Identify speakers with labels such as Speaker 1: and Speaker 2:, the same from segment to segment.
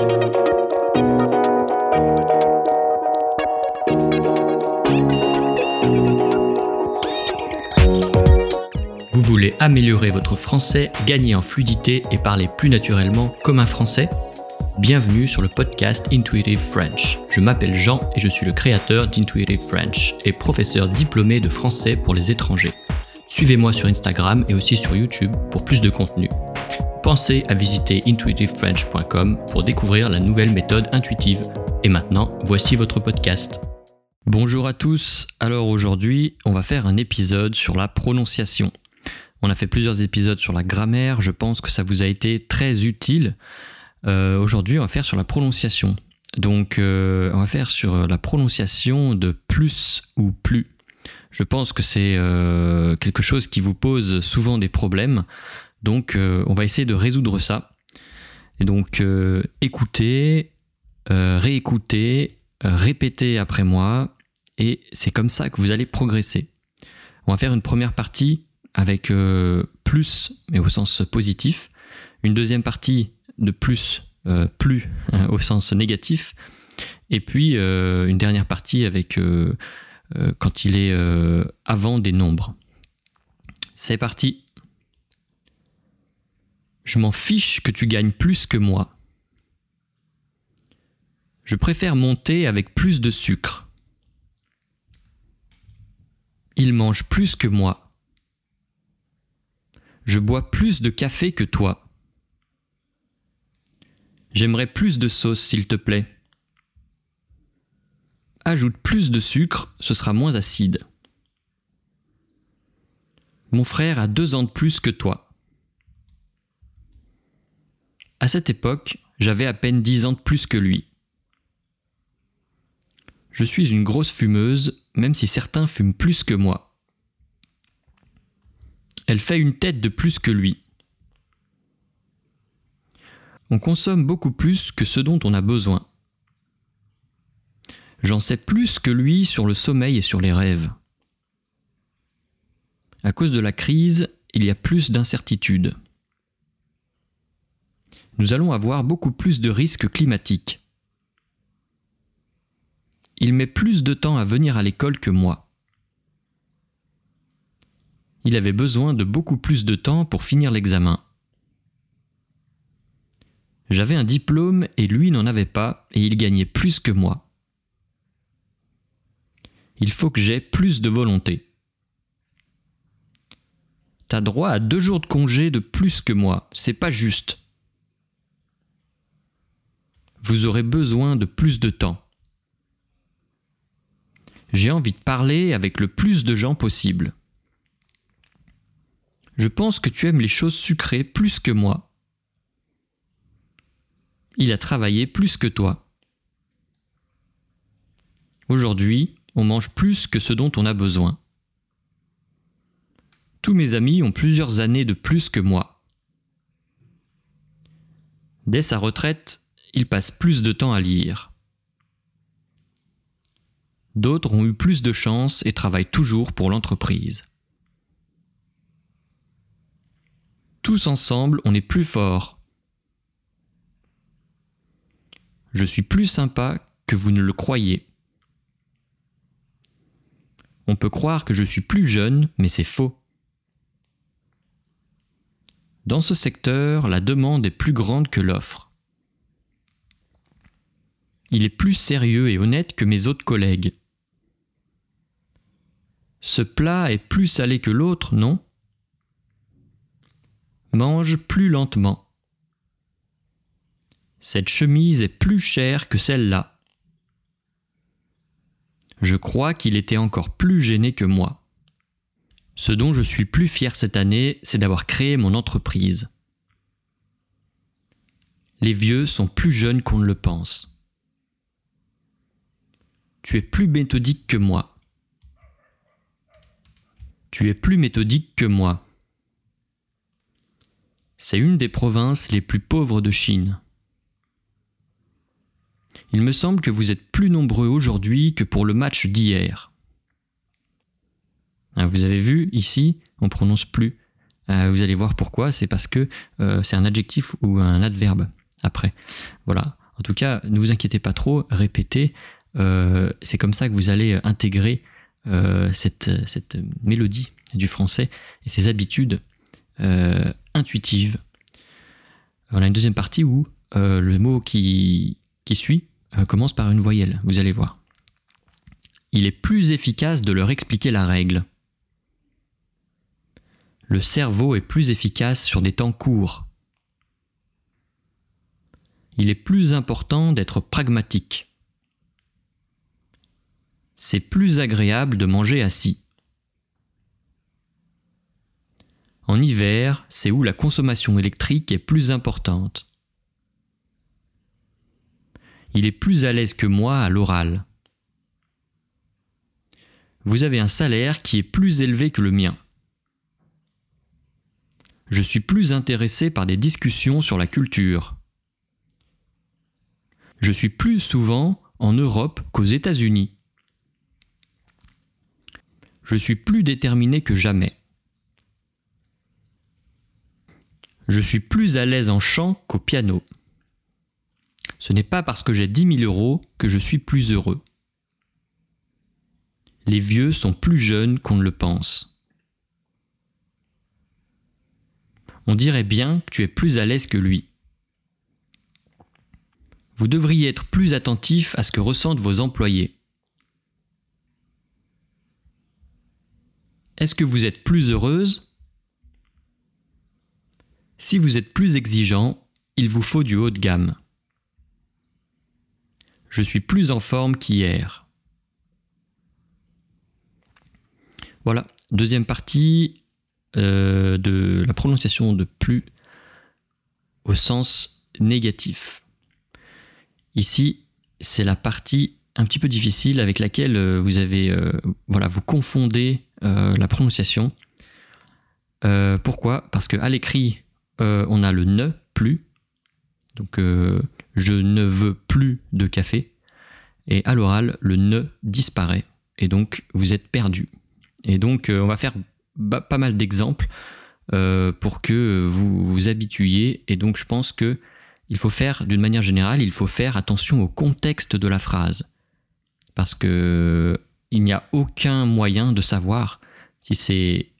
Speaker 1: Vous voulez améliorer votre français, gagner en fluidité et parler plus naturellement comme un français? Bienvenue sur le podcast Intuitive French. Je m'appelle Jean et je suis le créateur d'Intuitive French et professeur diplômé de français pour les étrangers. Suivez-moi sur Instagram et aussi sur YouTube pour plus de contenu. Pensez à visiter intuitivefrench.com pour découvrir la nouvelle méthode intuitive. Et maintenant, voici votre podcast. Bonjour à tous, alors aujourd'hui on va faire un épisode sur la prononciation. On a fait plusieurs épisodes sur la grammaire, je pense que ça vous a été très utile. Euh, aujourd'hui, on va faire sur la prononciation. Donc, euh, on va faire sur la prononciation de plus ou plus. Je pense que c'est euh, quelque chose qui vous pose souvent des problèmes. Donc, on va essayer de résoudre ça. Et donc, écoutez, réécoutez, répétez après moi. Et c'est comme ça que vous allez progresser. On va faire une première partie avec plus, mais au sens positif. Une deuxième partie de plus, euh, plus au sens négatif. Et puis euh, une dernière partie avec euh, quand il est avant des nombres. C'est parti. Je m'en fiche que tu gagnes plus que moi. Je préfère monter avec plus de sucre. Il mange plus que moi. Je bois plus de café que toi. J'aimerais plus de sauce, s'il te plaît. Ajoute plus de sucre, ce sera moins acide. Mon frère a deux ans de plus que toi. À cette époque, j'avais à peine dix ans de plus que lui. Je suis une grosse fumeuse, même si certains fument plus que moi. Elle fait une tête de plus que lui on consomme beaucoup plus que ce dont on a besoin. J'en sais plus que lui sur le sommeil et sur les rêves. À cause de la crise, il y a plus d'incertitudes. Nous allons avoir beaucoup plus de risques climatiques. Il met plus de temps à venir à l'école que moi. Il avait besoin de beaucoup plus de temps pour finir l'examen. J'avais un diplôme et lui n'en avait pas, et il gagnait plus que moi. Il faut que j'aie plus de volonté. T'as droit à deux jours de congé de plus que moi, c'est pas juste. Vous aurez besoin de plus de temps. J'ai envie de parler avec le plus de gens possible. Je pense que tu aimes les choses sucrées plus que moi il a travaillé plus que toi. Aujourd'hui, on mange plus que ce dont on a besoin. Tous mes amis ont plusieurs années de plus que moi. Dès sa retraite, il passe plus de temps à lire. D'autres ont eu plus de chance et travaillent toujours pour l'entreprise. Tous ensemble, on est plus forts Je suis plus sympa que vous ne le croyez. On peut croire que je suis plus jeune, mais c'est faux. Dans ce secteur, la demande est plus grande que l'offre. Il est plus sérieux et honnête que mes autres collègues. Ce plat est plus salé que l'autre, non? Mange plus lentement. Cette chemise est plus chère que celle-là. Je crois qu'il était encore plus gêné que moi. Ce dont je suis plus fier cette année, c'est d'avoir créé mon entreprise. Les vieux sont plus jeunes qu'on ne le pense. Tu es plus méthodique que moi. Tu es plus méthodique que moi. C'est une des provinces les plus pauvres de Chine. Il me semble que vous êtes plus nombreux aujourd'hui que pour le match d'hier. Ah, vous avez vu ici, on prononce plus. Ah, vous allez voir pourquoi, c'est parce que euh, c'est un adjectif ou un adverbe après. Voilà. En tout cas, ne vous inquiétez pas trop, répétez. Euh, c'est comme ça que vous allez intégrer euh, cette, mélodie du français et ces habitudes euh, intuitives. On a une deuxième partie où le mot qui suit commence par une voyelle, vous allez voir. Il est plus efficace de leur expliquer la règle. Le cerveau est plus efficace sur des temps courts il est plus important d'être pragmatique. C'est plus agréable de manger assis. En hiver, c'est où la consommation électrique est plus importante. Il est plus à l'aise que moi à l'oral. Vous avez un salaire qui est plus élevé que le mien. Je suis plus intéressé par des discussions sur la culture je suis plus souvent en Europe qu'aux États-Unis. Je suis plus déterminé que jamais. Je suis plus à l'aise en chant qu'au piano. Ce n'est pas parce que j'ai 10 000 euros que je suis plus heureux. Les vieux sont plus jeunes qu'on ne le pense. On dirait bien que tu es plus à l'aise que lui vous devriez être plus attentif à ce que ressentent vos employés. Est-ce que vous êtes plus heureuse? Si vous êtes plus exigeant, il vous faut du haut de gamme. Je suis plus en forme qu'hier. Voilà, deuxième partie euh, de la prononciation de plus au sens négatif. Ici, c'est la partie un petit peu difficile avec laquelle euh, vous avez, euh, voilà, vous confondez euh, la prononciation. pourquoi? Parce qu'à l'écrit, on a le ne plus. Donc, je ne veux plus de café. Et à l'oral, le ne disparaît. Et donc, vous êtes perdu. Et donc, on va faire pas mal d'exemples pour que vous vous habituiez. Et donc, je pense que il faut faire, d'une manière générale, il faut faire attention au contexte de la phrase. Parce que il n'y a aucun moyen de savoir si c'est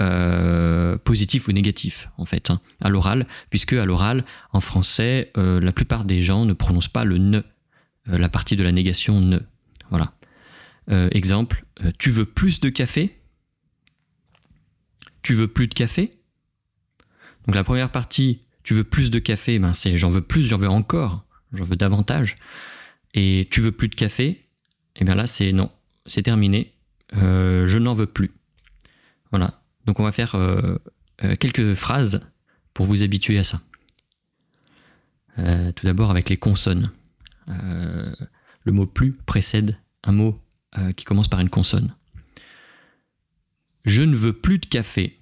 Speaker 1: euh, positif ou négatif, en fait, hein, à l'oral, puisque à l'oral, en français, euh, la plupart des gens ne prononcent pas le ne, euh, la partie de la négation ne. Voilà. exemple, tu veux plus de café Tu veux plus de café? Donc la première partie, tu veux plus de café, ben c'est j'en veux plus, j'en veux encore, j'en veux davantage. Et tu veux plus de café, et eh bien là c'est non, c'est terminé, euh, je n'en veux plus. Voilà. Donc on va faire euh, euh, quelques phrases pour vous habituer à ça. tout d'abord avec les consonnes. le mot plus précède un mot qui commence par une consonne. Je ne veux plus de café.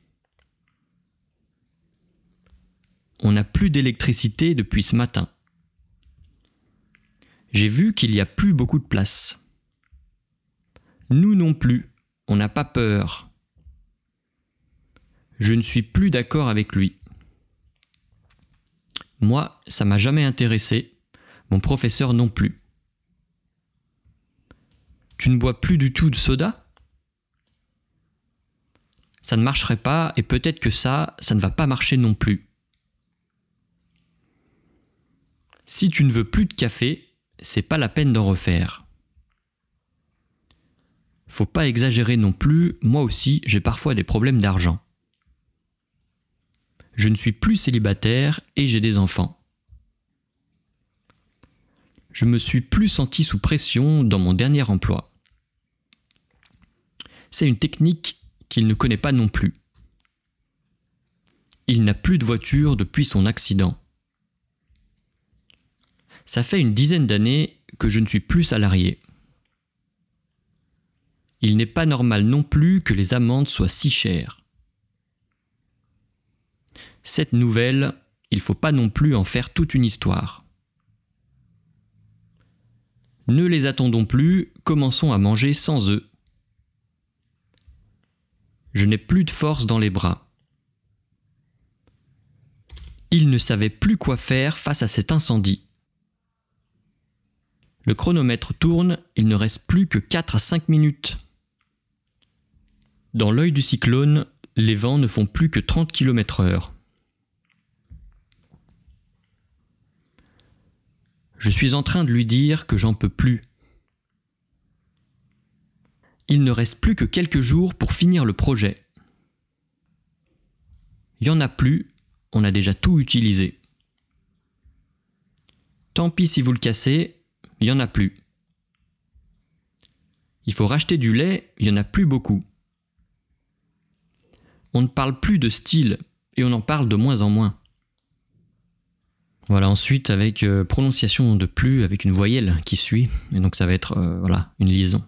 Speaker 1: on n'a plus d'électricité depuis ce matin. J'ai vu qu'il n'y a plus beaucoup de place. Nous non plus, on n'a pas peur. Je ne suis plus d'accord avec lui. Moi, ça m'a jamais intéressé, mon professeur non plus. Tu ne bois plus du tout de soda? Ça ne marcherait pas et peut-être que ça, ça ne va pas marcher non plus. Si tu ne veux plus de café, c'est pas la peine d'en refaire. Faut pas exagérer non plus, moi aussi j'ai parfois des problèmes d'argent. Je ne suis plus célibataire et j'ai des enfants. Je me suis plus senti sous pression dans mon dernier emploi. C'est une technique qu'il ne connaît pas non plus. Il n'a plus de voiture depuis son accident. Ça fait une dizaine d'années que je ne suis plus salarié. Il n'est pas normal non plus que les amendes soient si chères. Cette nouvelle, il ne faut pas non plus en faire toute une histoire. Ne les attendons plus, commençons à manger sans eux. Je n'ai plus de force dans les bras. Il ne savait plus quoi faire face à cet incendie. Le chronomètre tourne, il ne reste plus que 4 à 5 minutes. Dans l'œil du cyclone, les vents ne font plus que 30 km heure. Je suis en train de lui dire que j'en peux plus. Il ne reste plus que quelques jours pour finir le projet. Il n'y en a plus, on a déjà tout utilisé. Tant pis si vous le cassez, il n'y en a plus. Il faut racheter du lait, il n'y en a plus beaucoup. On ne parle plus de style et on en parle de moins en moins. Voilà, ensuite avec euh, prononciation de plus avec une voyelle qui suit, et donc ça va être euh, voilà, une liaison.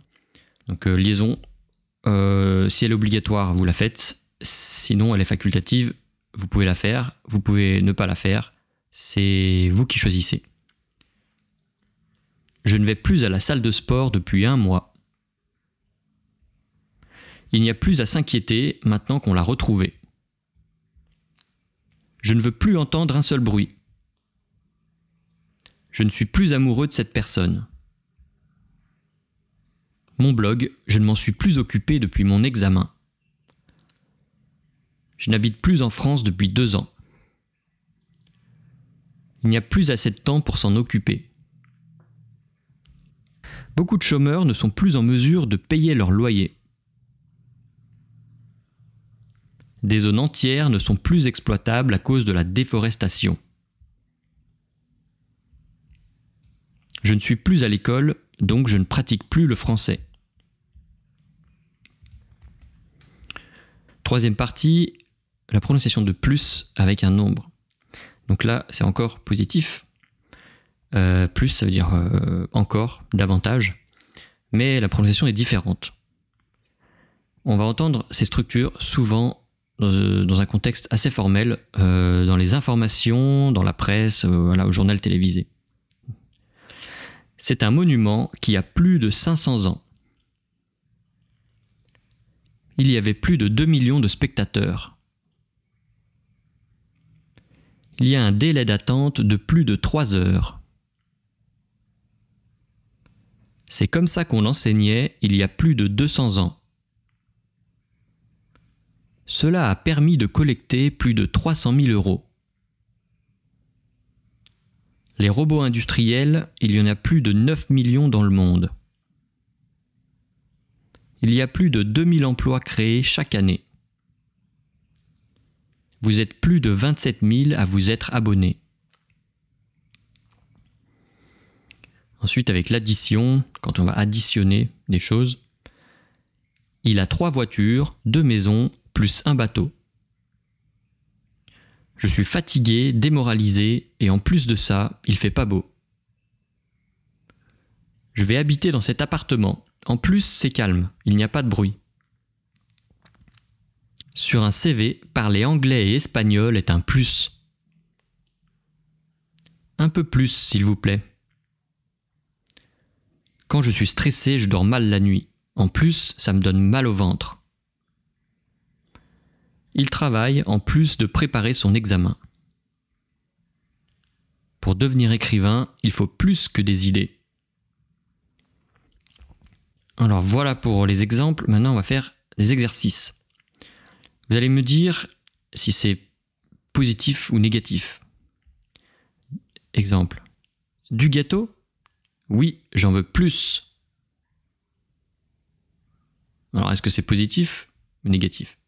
Speaker 1: Donc euh, liaison, si elle est obligatoire, vous la faites, sinon elle est facultative, vous pouvez la faire, vous pouvez ne pas la faire, c'est vous qui choisissez. Je ne vais plus à la salle de sport depuis un mois. Il n'y a plus à s'inquiéter maintenant qu'on l'a retrouvée. Je ne veux plus entendre un seul bruit. Je ne suis plus amoureux de cette personne. Mon blog, je ne m'en suis plus occupé depuis mon examen. Je n'habite plus en France depuis deux ans. Il n'y a plus assez de temps pour s'en occuper. Beaucoup de chômeurs ne sont plus en mesure de payer leur loyer. Des zones entières ne sont plus exploitables à cause de la déforestation. Je ne suis plus à l'école, donc je ne pratique plus le français. Troisième partie, la prononciation de plus avec un nombre. Donc là, c'est encore positif. Euh, plus, ça veut dire euh, encore, davantage. Mais la prononciation est différente. On va entendre ces structures souvent dans, euh, un contexte assez formel, dans les informations, dans la presse, voilà, au journal télévisé. C'est un monument qui a plus de 500 ans. Il y avait plus de 2 millions de spectateurs. Il y a un délai d'attente de plus de 3 heures. C'est comme ça qu'on enseignait il y a plus de 200 ans. Cela a permis de collecter plus de 300 000 euros. Les robots industriels, il y en a plus de 9 millions dans le monde. Il y a plus de 2000 emplois créés chaque année. Vous êtes plus de 27 000 à vous être abonnés. Ensuite, avec l'addition, quand on va additionner les choses, il a trois voitures, deux maisons, plus un bateau. Je suis fatigué, démoralisé, et en plus de ça, il fait pas beau. Je vais habiter dans cet appartement. En plus, c'est calme, il n'y a pas de bruit. Sur un CV, parler anglais et espagnol est un plus. Un peu plus, s'il vous plaît. Quand je suis stressé, je dors mal la nuit. En plus, ça me donne mal au ventre. Il travaille en plus de préparer son examen. Pour devenir écrivain, il faut plus que des idées. Alors voilà pour les exemples, maintenant on va faire des exercices. Vous allez me dire si c'est positif ou négatif. Exemple. Du gâteau? Oui, j'en veux plus. Alors est-ce que c'est positif ou négatif?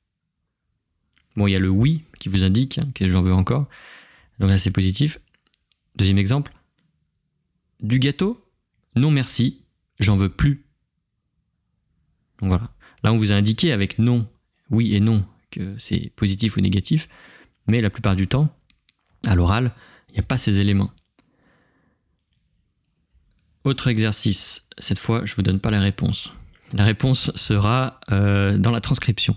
Speaker 1: Bon, il y a le oui qui vous indique que j'en veux encore. Donc là, c'est positif. Deuxième exemple. Du gâteau Non merci, j'en veux plus. Donc voilà. Là, on vous a indiqué avec non, oui et non que c'est positif ou négatif, mais la plupart du temps, à l'oral, il n'y a pas ces éléments. Autre exercice, cette fois, je ne vous donne pas la réponse. La réponse sera euh, dans la transcription.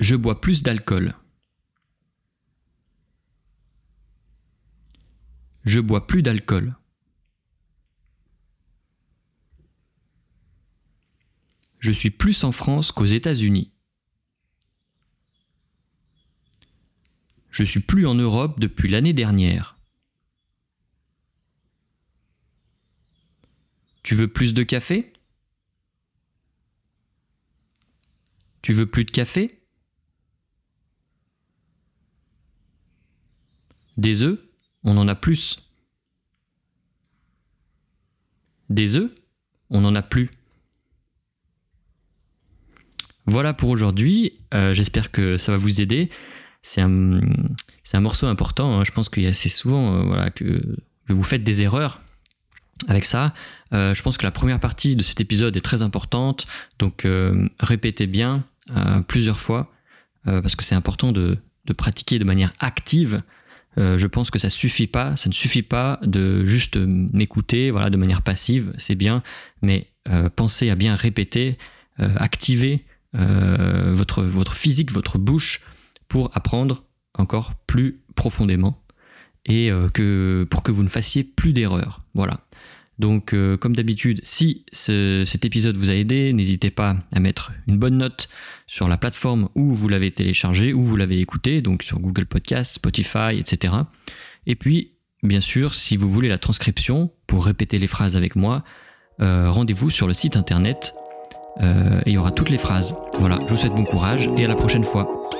Speaker 1: Je bois plus d'alcool. Je bois plus d'alcool. Je suis plus en France qu'aux États-Unis. Je suis plus en Europe depuis l'année dernière. Tu veux plus de café? Tu veux plus de café? Des œufs On en a plus. Des œufs On n'en a plus. Voilà pour aujourd'hui. Euh, j'espère que ça va vous aider. C'est un, morceau important. Hein. Je pense qu'il y a assez souvent euh, que, vous faites des erreurs avec ça. Euh, je pense que la première partie de cet épisode est très importante. Donc répétez bien plusieurs fois parce que c'est important de, pratiquer de manière active. Je pense que ça suffit pas, ça ne suffit pas de juste m'écouter, voilà, de manière passive, c'est bien, mais pensez à bien répéter, activer euh, votre, votre physique, votre bouche, pour apprendre encore plus profondément et euh, pour que vous ne fassiez plus d'erreurs. Voilà. Donc, euh, comme d'habitude, si cet épisode vous a aidé, n'hésitez pas à mettre une bonne note sur la plateforme où vous l'avez téléchargé, où vous l'avez écouté, donc sur Google Podcast, Spotify, etc. Et puis, bien sûr, si vous voulez la transcription pour répéter les phrases avec moi, rendez-vous sur le site internet euh, et il y aura toutes les phrases. Voilà, je vous souhaite bon courage et à la prochaine fois.